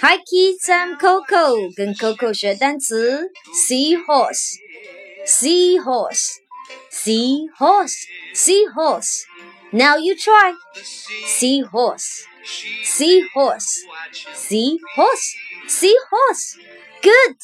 Hi kids, I'm Coco，跟 Coco 学单词。Seahorse, seahorse, seahorse, seahorse. Now you try. Seahorse, seahorse, seahorse, seahorse. Good.